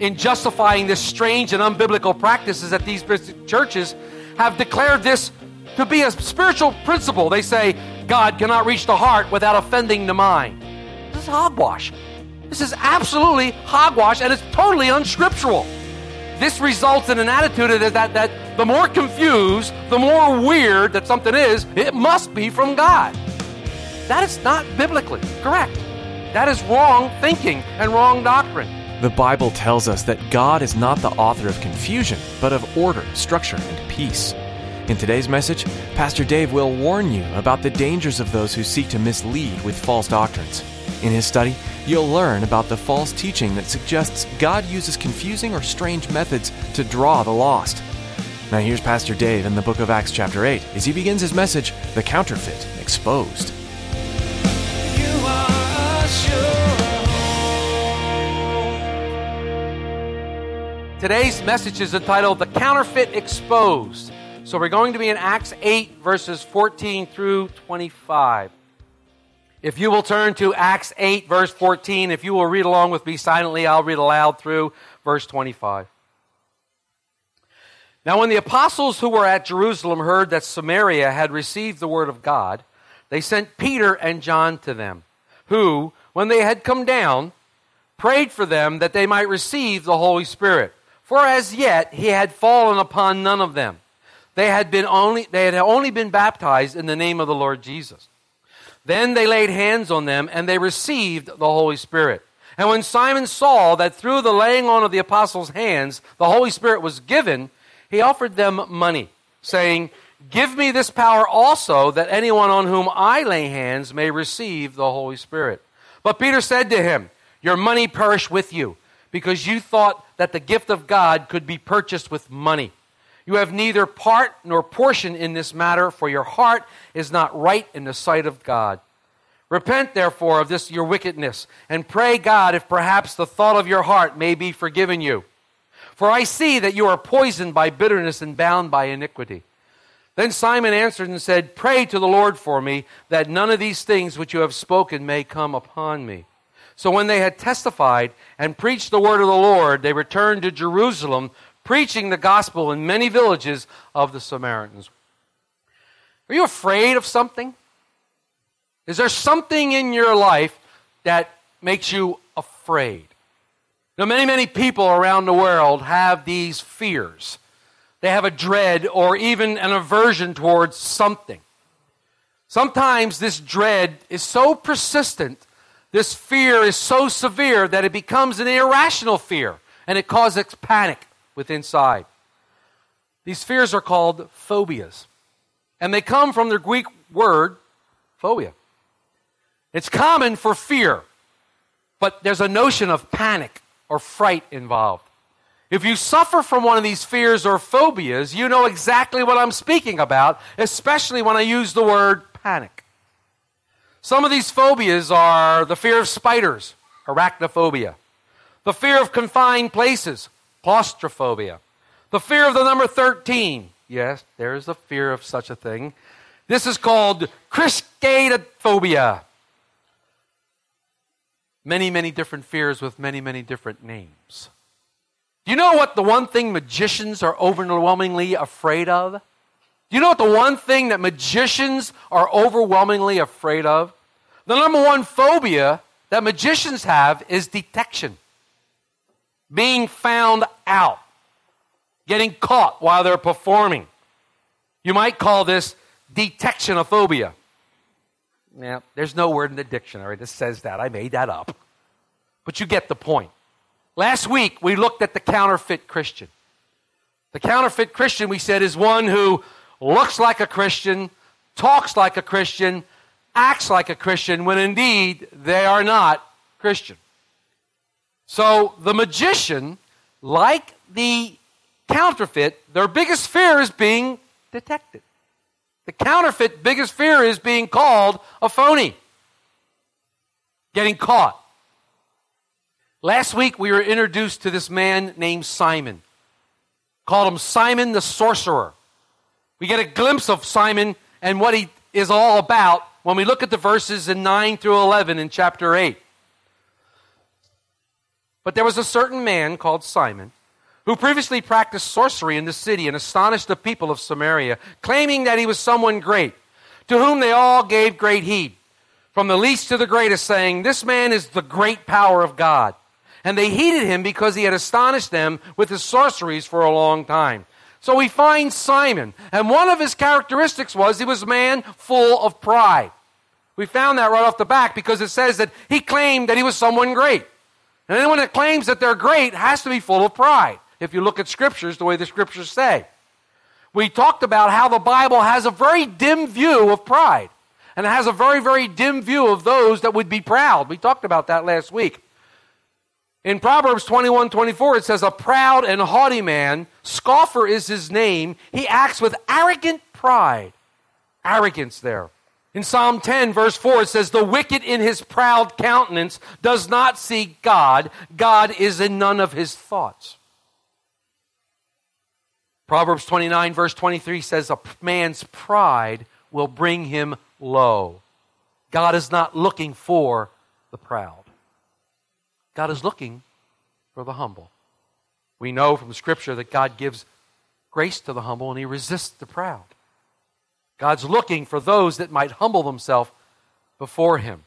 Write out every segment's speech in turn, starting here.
In justifying this strange and unbiblical practices that these churches, have declared this to be a spiritual principle. They say God cannot reach the heart without offending the mind. This is hogwash. This is absolutely hogwash and it's totally unscriptural. This results in an attitude that, that, that the more confused, the more weird that something is, it must be from God. That is not biblically correct. That is wrong thinking and wrong doctrine. The Bible tells us that God is not the author of confusion, but of order, structure, and peace. In today's message, Pastor Dave will warn you about the dangers of those who seek to mislead with false doctrines. In his study, you'll learn about the false teaching that suggests God uses confusing or strange methods to draw the lost. Now, here's Pastor Dave in the book of Acts, chapter 8, as he begins his message The Counterfeit Exposed. Today's message is entitled The Counterfeit Exposed. So we're going to be in Acts 8, verses 14 through 25. If you will turn to Acts 8, verse 14, if you will read along with me silently, I'll read aloud through verse 25. Now, when the apostles who were at Jerusalem heard that Samaria had received the word of God, they sent Peter and John to them, who, when they had come down, prayed for them that they might receive the Holy Spirit. For as yet he had fallen upon none of them. They had, been only, they had only been baptized in the name of the Lord Jesus. Then they laid hands on them, and they received the Holy Spirit. And when Simon saw that through the laying on of the apostles' hands the Holy Spirit was given, he offered them money, saying, Give me this power also, that anyone on whom I lay hands may receive the Holy Spirit. But Peter said to him, Your money perish with you, because you thought that the gift of God could be purchased with money. You have neither part nor portion in this matter, for your heart is not right in the sight of God. Repent, therefore, of this your wickedness, and pray God if perhaps the thought of your heart may be forgiven you. For I see that you are poisoned by bitterness and bound by iniquity. Then Simon answered and said, Pray to the Lord for me, that none of these things which you have spoken may come upon me. So when they had testified and preached the word of the Lord, they returned to Jerusalem, preaching the gospel in many villages of the Samaritans. Are you afraid of something? Is there something in your life that makes you afraid? Now, many, many people around the world have these fears. They have a dread or even an aversion towards something. Sometimes this dread is so persistent, this fear is so severe that it becomes an irrational fear and it causes panic within inside. These fears are called phobias. And they come from the Greek word phobia. It's common for fear, but there's a notion of panic or fright involved. If you suffer from one of these fears or phobias, you know exactly what I'm speaking about, especially when I use the word panic. Some of these phobias are the fear of spiders, arachnophobia, the fear of confined places, claustrophobia, the fear of the number 13. Yes, there is a fear of such a thing. This is called triskaidekaphobia. Many, many different fears with many, many different names. Do you know what the one thing magicians are overwhelmingly afraid of? Do you know what the one thing that magicians are overwhelmingly afraid of? The number one phobia that magicians have is detection. Being found out. Getting caught while they're performing. You might call this detectionophobia. Now, there's no word in the dictionary that says that. I made that up. But you get the point. Last week, we looked at the counterfeit Christian. The counterfeit Christian, we said, is one who looks like a Christian, talks like a Christian, acts like a Christian, when indeed they are not Christian. So the magician, like the counterfeit, their biggest fear is being detected. The counterfeit biggest fear is being called a phony, getting caught. Last week we were introduced to this man named Simon. Called him Simon the sorcerer. We get a glimpse of Simon and what he is all about when we look at the verses in 9 through 11 in chapter 8. But there was a certain man called Simon who previously practiced sorcery in the city and astonished the people of Samaria, claiming that he was someone great, to whom they all gave great heed, from the least to the greatest, saying, This man is the great power of God. And they heeded him because he had astonished them with his sorceries for a long time. So we find Simon, and one of his characteristics was he was a man full of pride. We found that right off the back because it says that he claimed that he was someone great. And anyone that claims that they're great has to be full of pride if you look at scriptures the way the scriptures say. We talked about how the Bible has a very dim view of pride, and it has a very, very dim view of those that would be proud. We talked about that last week. In Proverbs 21 24, it says, A proud and haughty man, scoffer is his name, he acts with arrogant pride. Arrogance there. In Psalm 10, verse 4, it says, The wicked in his proud countenance does not see God. God is in none of his thoughts. Proverbs 29, verse 23 says, A man's pride will bring him low. God is not looking for the proud, God is looking for the humble. We know from Scripture that God gives grace to the humble and he resists the proud. God's looking for those that might humble themselves before him.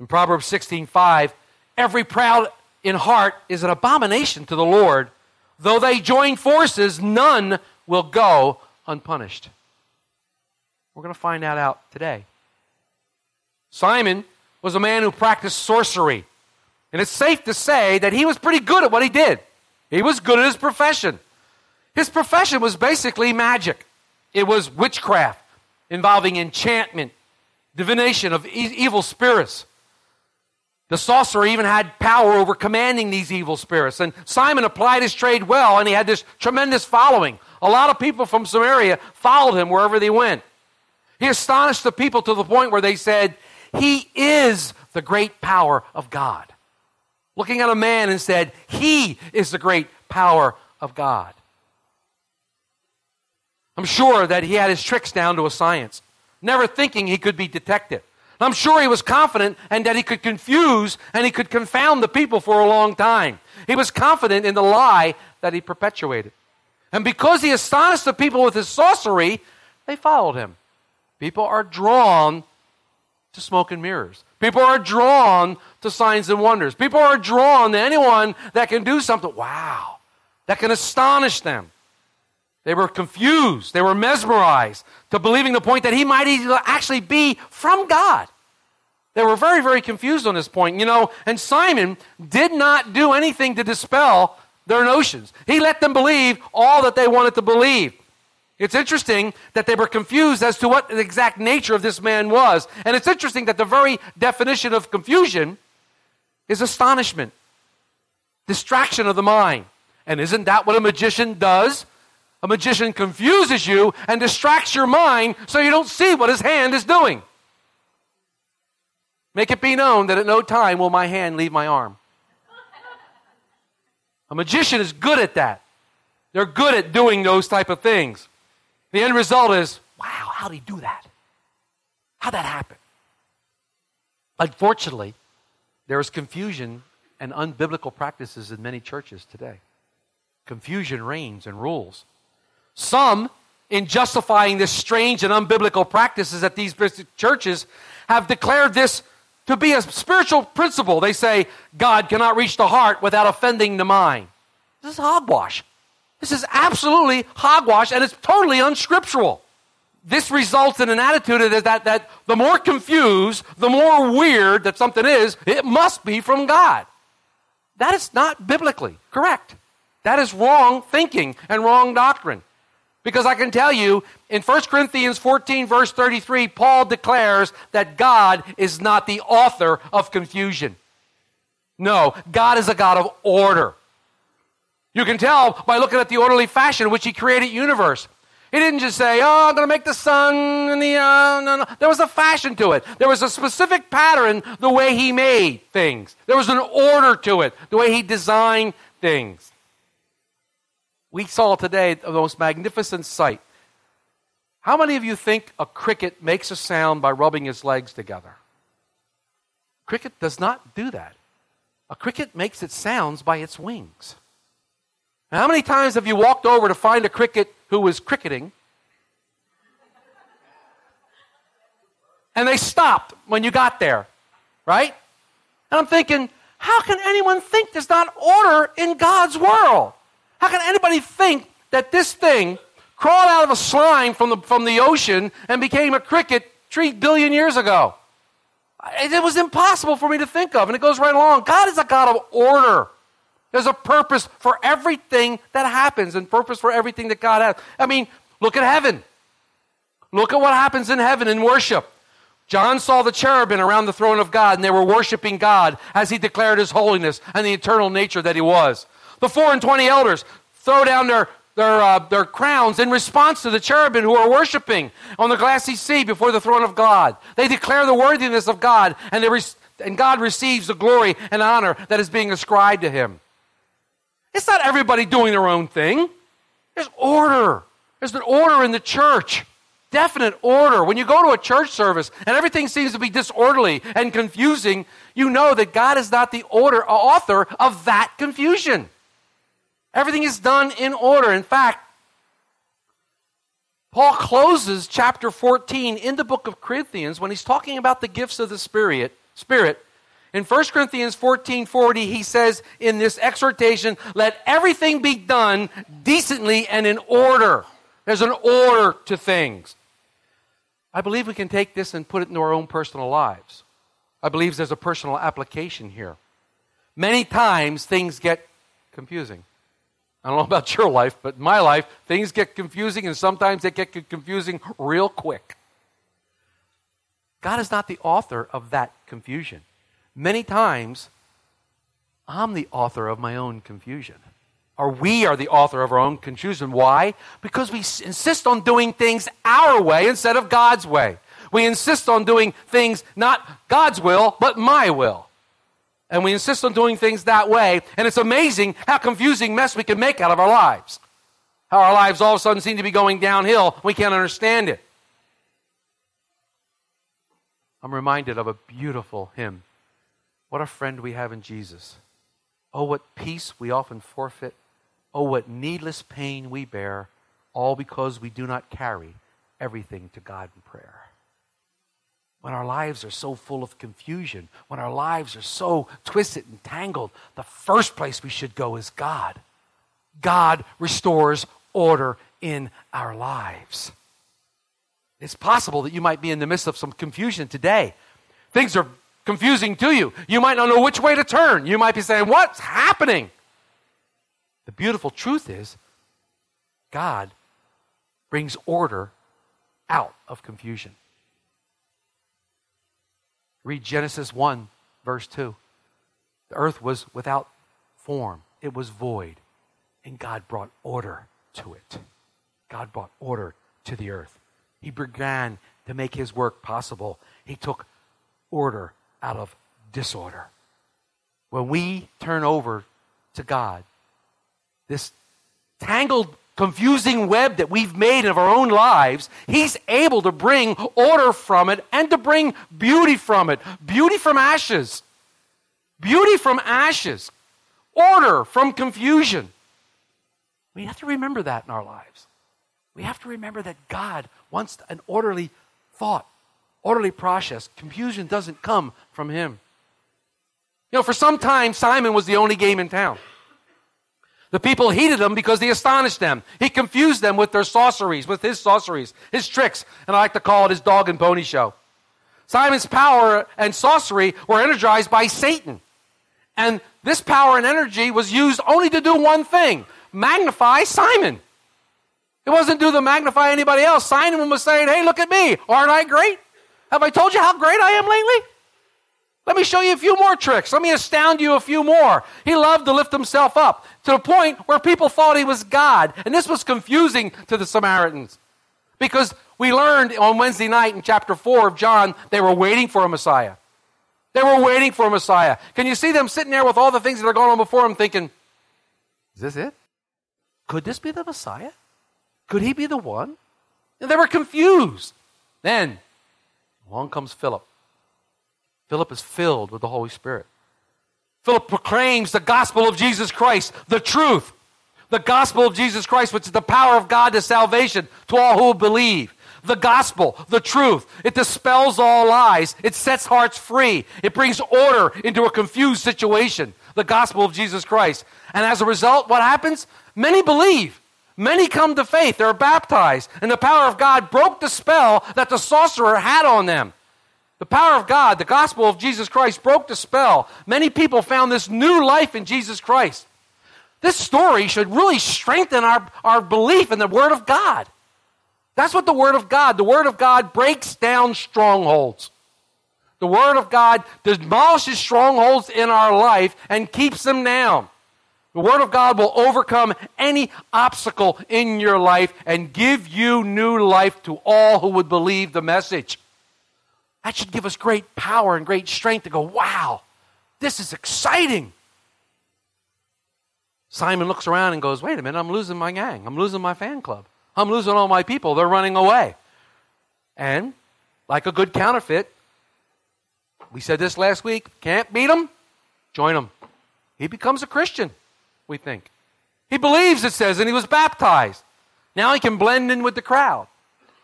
In Proverbs 16:5, every proud in heart is an abomination to the Lord, Though they join forces, none will go unpunished. We're going to find that out today. Simon was a man who practiced sorcery. And it's safe to say that he was pretty good at what he did. He was good at his profession. His profession was basically magic, it was witchcraft involving enchantment, divination of e- evil spirits. The sorcerer even had power over commanding these evil spirits. And Simon applied his trade well, and he had this tremendous following. A lot of people from Samaria followed him wherever they went. He astonished the people to the point where they said, He is the great power of God. Looking at a man and said, He is the great power of God. I'm sure that he had his tricks down to a science, never thinking he could be detected. I'm sure he was confident and that he could confuse and he could confound the people for a long time. He was confident in the lie that he perpetuated. And because he astonished the people with his sorcery, they followed him. People are drawn to smoke and mirrors. People are drawn to signs and wonders. People are drawn to anyone that can do something, wow, that can astonish them. They were confused. They were mesmerized to believing the point that he might actually be from God. They were very, very confused on this point, you know. And Simon did not do anything to dispel their notions. He let them believe all that they wanted to believe. It's interesting that they were confused as to what the exact nature of this man was. And it's interesting that the very definition of confusion is astonishment, distraction of the mind. And isn't that what a magician does? A magician confuses you and distracts your mind so you don't see what his hand is doing. Make it be known that at no time will my hand leave my arm. A magician is good at that. They're good at doing those type of things. The end result is, wow, how did he do that? How'd that happen? Unfortunately, there is confusion and unbiblical practices in many churches today. Confusion reigns and rules. Some, in justifying this strange and unbiblical practices at these churches, have declared this to be a spiritual principle. They say God cannot reach the heart without offending the mind. This is hogwash. This is absolutely hogwash, and it's totally unscriptural. This results in an attitude that, that, that the more confused, the more weird that something is, it must be from God. That is not biblically correct. That is wrong thinking and wrong doctrine. Because I can tell you, in 1 Corinthians 14, verse 33, Paul declares that God is not the author of confusion. No, God is a God of order. You can tell by looking at the orderly fashion in which he created universe. He didn't just say, "Oh, I'm going to make the sun and the uh, no, no." There was a fashion to it. There was a specific pattern the way he made things. There was an order to it, the way he designed things. We saw today the most magnificent sight. How many of you think a cricket makes a sound by rubbing its legs together? Cricket does not do that. A cricket makes its sounds by its wings. Now, how many times have you walked over to find a cricket who was cricketing? And they stopped when you got there, right? And I'm thinking, how can anyone think there's not order in God's world? How can anybody think that this thing crawled out of a slime from the, from the ocean and became a cricket three billion years ago? It was impossible for me to think of, and it goes right along. God is a God of order. There's a purpose for everything that happens and purpose for everything that God has. I mean, look at heaven. Look at what happens in heaven in worship. John saw the cherubim around the throne of God, and they were worshiping God as he declared his holiness and the eternal nature that he was. The four and twenty elders throw down their, their, uh, their crowns in response to the cherubim who are worshiping on the glassy sea before the throne of God. They declare the worthiness of God, and, re- and God receives the glory and honor that is being ascribed to him. It's not everybody doing their own thing. There's order. There's an order in the church. Definite order. When you go to a church service and everything seems to be disorderly and confusing, you know that God is not the order uh, author of that confusion. Everything is done in order. In fact, Paul closes chapter 14 in the book of Corinthians when he's talking about the gifts of the Spirit. Spirit. In 1 Corinthians 14 40, he says in this exhortation, let everything be done decently and in order. There's an order to things. I believe we can take this and put it into our own personal lives. I believe there's a personal application here. Many times things get confusing. I don't know about your life, but my life, things get confusing, and sometimes they get confusing real quick. God is not the author of that confusion. Many times, I'm the author of my own confusion. Or we are the author of our own confusion. Why? Because we insist on doing things our way instead of God's way. We insist on doing things not God's will, but my will. And we insist on doing things that way. And it's amazing how confusing mess we can make out of our lives. How our lives all of a sudden seem to be going downhill. We can't understand it. I'm reminded of a beautiful hymn. What a friend we have in Jesus. Oh, what peace we often forfeit. Oh, what needless pain we bear, all because we do not carry everything to God in prayer when our lives are so full of confusion, when our lives are so twisted and tangled, the first place we should go is God. God restores order in our lives. It's possible that you might be in the midst of some confusion today. Things are confusing to you. You might not know which way to turn. You might be saying, What's happening? The beautiful truth is, God brings order out of confusion. Read Genesis 1, verse 2. The earth was without form, it was void, and God brought order to it. God brought order to the earth. He began to make his work possible. He took order out of disorder. When we turn over to God, this tangled confusing web that we've made of our own lives, He's able to bring order from it and to bring beauty from it. Beauty from ashes. Beauty from ashes. Order from confusion. We have to remember that in our lives. We have to remember that God wants an orderly thought, orderly process. Confusion doesn't come from Him. You know, for some time, Simon was the only game in town. The people heeded him because he astonished them. He confused them with their sorceries, with his sorceries, his tricks, and I like to call it his dog and pony show. Simon's power and sorcery were energized by Satan. And this power and energy was used only to do one thing magnify Simon. It wasn't due to magnify anybody else. Simon was saying, hey, look at me. Aren't I great? Have I told you how great I am lately? Let me show you a few more tricks. Let me astound you a few more. He loved to lift himself up to the point where people thought he was God. And this was confusing to the Samaritans because we learned on Wednesday night in chapter 4 of John, they were waiting for a Messiah. They were waiting for a Messiah. Can you see them sitting there with all the things that are going on before them thinking, is this it? Could this be the Messiah? Could he be the one? And they were confused. Then along comes Philip. Philip is filled with the Holy Spirit. Philip proclaims the gospel of Jesus Christ, the truth. The gospel of Jesus Christ, which is the power of God to salvation to all who believe. The gospel, the truth. It dispels all lies. It sets hearts free. It brings order into a confused situation. The gospel of Jesus Christ. And as a result, what happens? Many believe. Many come to faith. They're baptized. And the power of God broke the spell that the sorcerer had on them. The power of God, the gospel of Jesus Christ, broke the spell. Many people found this new life in Jesus Christ. This story should really strengthen our, our belief in the Word of God. That's what the Word of God, the Word of God breaks down strongholds. The Word of God demolishes strongholds in our life and keeps them down. The Word of God will overcome any obstacle in your life and give you new life to all who would believe the message. That should give us great power and great strength to go, wow, this is exciting. Simon looks around and goes, wait a minute, I'm losing my gang. I'm losing my fan club. I'm losing all my people. They're running away. And, like a good counterfeit, we said this last week can't beat them, join them. He becomes a Christian, we think. He believes, it says, and he was baptized. Now he can blend in with the crowd.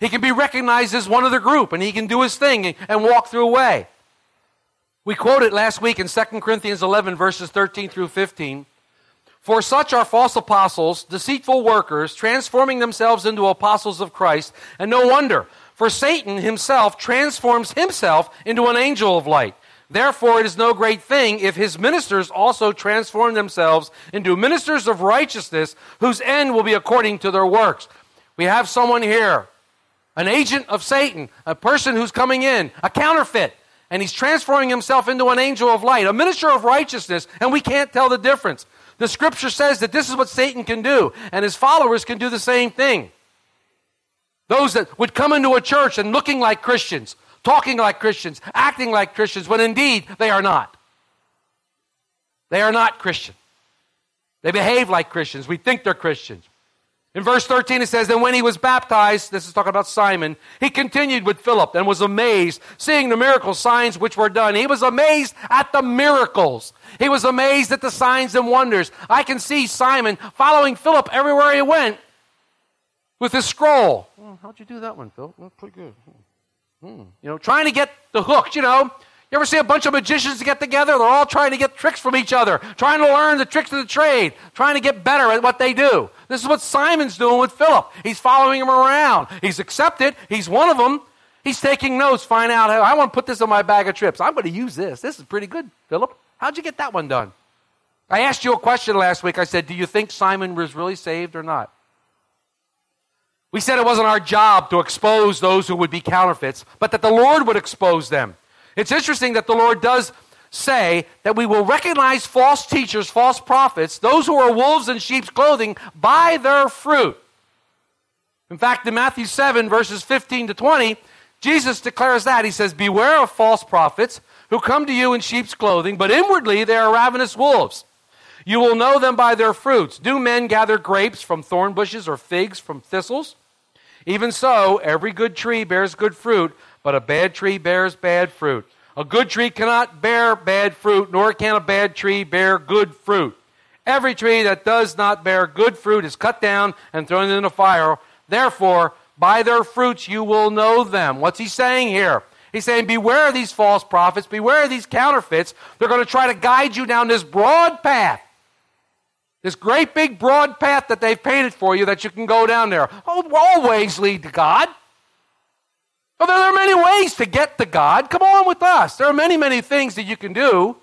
He can be recognized as one of the group and he can do his thing and walk through a way. We quoted last week in 2 Corinthians 11, verses 13 through 15. For such are false apostles, deceitful workers, transforming themselves into apostles of Christ. And no wonder, for Satan himself transforms himself into an angel of light. Therefore, it is no great thing if his ministers also transform themselves into ministers of righteousness, whose end will be according to their works. We have someone here an agent of Satan, a person who's coming in, a counterfeit, and he's transforming himself into an angel of light, a minister of righteousness, and we can't tell the difference. The scripture says that this is what Satan can do, and his followers can do the same thing. Those that would come into a church and looking like Christians, talking like Christians, acting like Christians, when indeed they are not. They are not Christian. They behave like Christians. We think they're Christians. In verse 13, it says, And when he was baptized, this is talking about Simon, he continued with Philip and was amazed, seeing the miracle signs which were done. He was amazed at the miracles. He was amazed at the signs and wonders. I can see Simon following Philip everywhere he went with his scroll. Oh, how'd you do that one, Phil? Well, pretty good. Hmm. You know, trying to get the hook, you know. You ever see a bunch of magicians get together? They're all trying to get tricks from each other, trying to learn the tricks of the trade, trying to get better at what they do. This is what Simon's doing with Philip. He's following him around. He's accepted. He's one of them. He's taking notes, find out how I want to put this on my bag of trips. I'm going to use this. This is pretty good, Philip. How'd you get that one done? I asked you a question last week. I said, Do you think Simon was really saved or not? We said it wasn't our job to expose those who would be counterfeits, but that the Lord would expose them. It's interesting that the Lord does say that we will recognize false teachers, false prophets, those who are wolves in sheep's clothing, by their fruit. In fact, in Matthew 7, verses 15 to 20, Jesus declares that. He says, Beware of false prophets who come to you in sheep's clothing, but inwardly they are ravenous wolves. You will know them by their fruits. Do men gather grapes from thorn bushes or figs from thistles? Even so, every good tree bears good fruit but a bad tree bears bad fruit. A good tree cannot bear bad fruit, nor can a bad tree bear good fruit. Every tree that does not bear good fruit is cut down and thrown into the fire. Therefore, by their fruits you will know them. What's he saying here? He's saying, Beware of these false prophets, beware of these counterfeits. They're going to try to guide you down this broad path. This great big broad path that they've painted for you that you can go down there. Oh, all ways lead to God. Well, there are many ways to get to God. Come on with us. There are many, many things that you can do.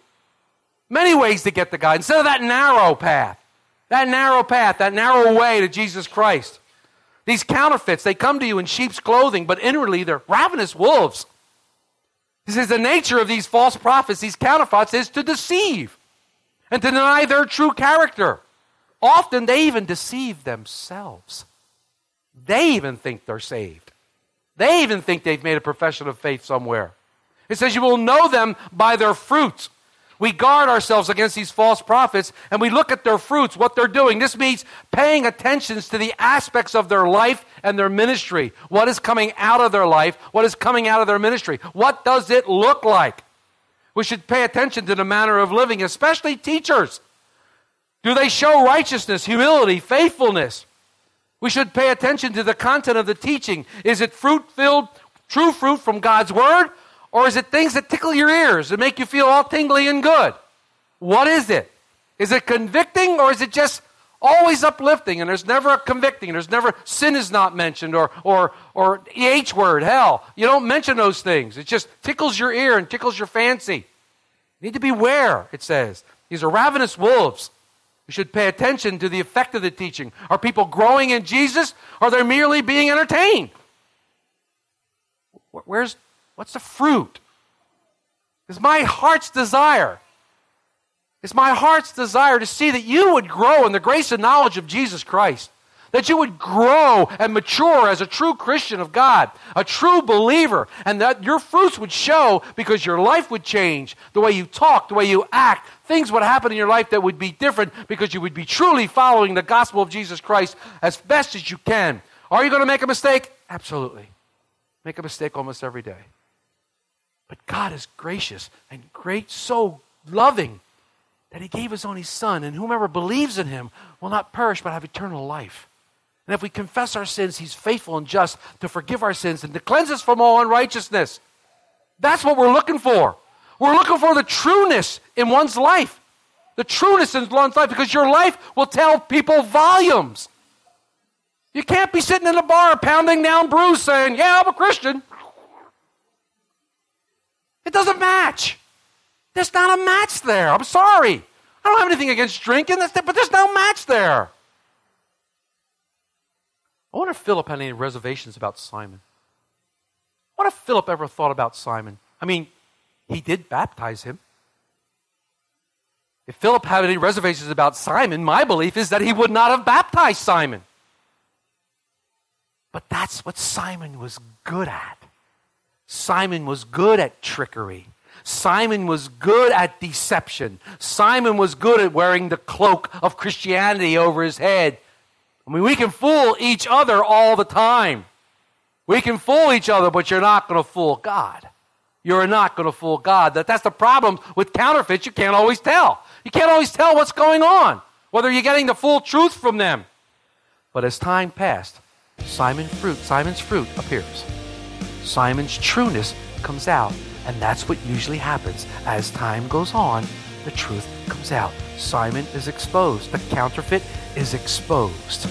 Many ways to get to God. Instead of that narrow path, that narrow path, that narrow way to Jesus Christ. These counterfeits, they come to you in sheep's clothing, but inwardly they're ravenous wolves. He says the nature of these false prophets, these counterfeits, is to deceive and to deny their true character. Often they even deceive themselves. They even think they're saved. They even think they've made a profession of faith somewhere. It says you will know them by their fruits. We guard ourselves against these false prophets and we look at their fruits, what they're doing. This means paying attention to the aspects of their life and their ministry. What is coming out of their life? What is coming out of their ministry? What does it look like? We should pay attention to the manner of living, especially teachers. Do they show righteousness, humility, faithfulness? We should pay attention to the content of the teaching. Is it fruit filled, true fruit from God's Word? Or is it things that tickle your ears and make you feel all tingly and good? What is it? Is it convicting or is it just always uplifting and there's never a convicting? There's never sin is not mentioned or or or the H word, hell. You don't mention those things. It just tickles your ear and tickles your fancy. You need to beware, it says. These are ravenous wolves. You should pay attention to the effect of the teaching. Are people growing in Jesus or are they merely being entertained? Where's What's the fruit? It's my heart's desire. It's my heart's desire to see that you would grow in the grace and knowledge of Jesus Christ. That you would grow and mature as a true Christian of God, a true believer, and that your fruits would show because your life would change. The way you talk, the way you act, things would happen in your life that would be different because you would be truly following the gospel of Jesus Christ as best as you can. Are you going to make a mistake? Absolutely. Make a mistake almost every day. But God is gracious and great, so loving that He gave His only Son, and whomever believes in Him will not perish but have eternal life. And if we confess our sins, He's faithful and just to forgive our sins and to cleanse us from all unrighteousness. That's what we're looking for. We're looking for the trueness in one's life. The trueness in one's life because your life will tell people volumes. You can't be sitting in a bar pounding down brews saying, Yeah, I'm a Christian. It doesn't match. There's not a match there. I'm sorry. I don't have anything against drinking, but there's no match there. I wonder if Philip had any reservations about Simon. What if Philip ever thought about Simon? I mean, he did baptize him. If Philip had any reservations about Simon, my belief is that he would not have baptized Simon. But that's what Simon was good at. Simon was good at trickery. Simon was good at deception. Simon was good at wearing the cloak of Christianity over his head. I mean, we can fool each other all the time. We can fool each other, but you're not going to fool God. You're not going to fool God. That, that's the problem with counterfeits. You can't always tell. You can't always tell what's going on, whether you're getting the full truth from them. But as time passed, Simon fruit, Simon's fruit appears. Simon's trueness comes out. And that's what usually happens. As time goes on, the truth comes out. Simon is exposed. The counterfeit is exposed.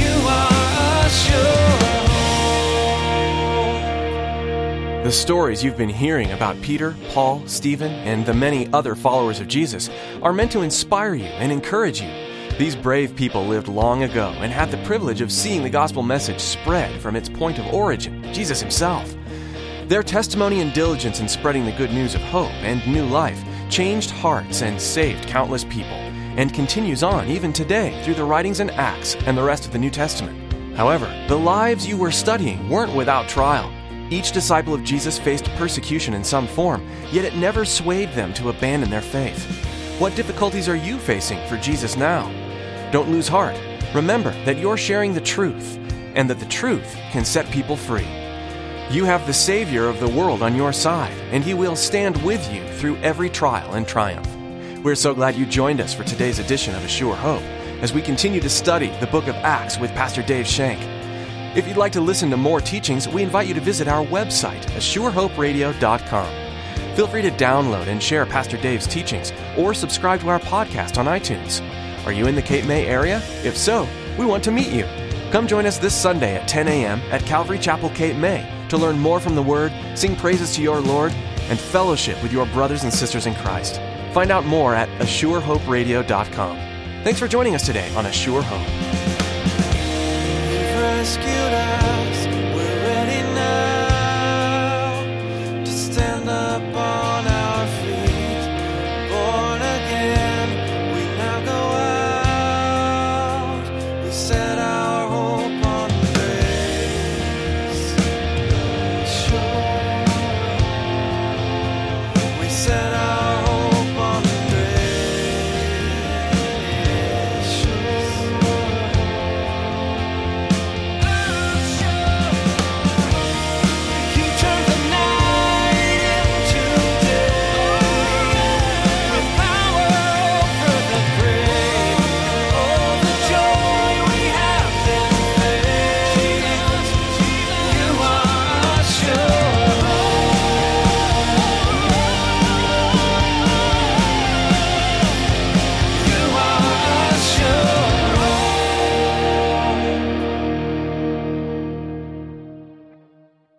You are sure. The stories you've been hearing about Peter, Paul, Stephen, and the many other followers of Jesus are meant to inspire you and encourage you. These brave people lived long ago and had the privilege of seeing the gospel message spread from its point of origin, Jesus himself. Their testimony and diligence in spreading the good news of hope and new life changed hearts and saved countless people, and continues on even today through the writings and Acts and the rest of the New Testament. However, the lives you were studying weren't without trial. Each disciple of Jesus faced persecution in some form, yet it never swayed them to abandon their faith. What difficulties are you facing for Jesus now? Don't lose heart. Remember that you're sharing the truth, and that the truth can set people free. You have the Savior of the world on your side, and He will stand with you through every trial and triumph. We're so glad you joined us for today's edition of A Sure Hope as we continue to study the book of Acts with Pastor Dave Shank. If you'd like to listen to more teachings, we invite you to visit our website, ASureHoperadio.com. Feel free to download and share Pastor Dave's teachings or subscribe to our podcast on iTunes. Are you in the Cape May area? If so, we want to meet you. Come join us this Sunday at 10 a.m. at Calvary Chapel, Cape May to learn more from the Word, sing praises to your Lord, and fellowship with your brothers and sisters in Christ. Find out more at ASureHoperadio.com. Thanks for joining us today on A Sure Hope. We're ready now to stand up on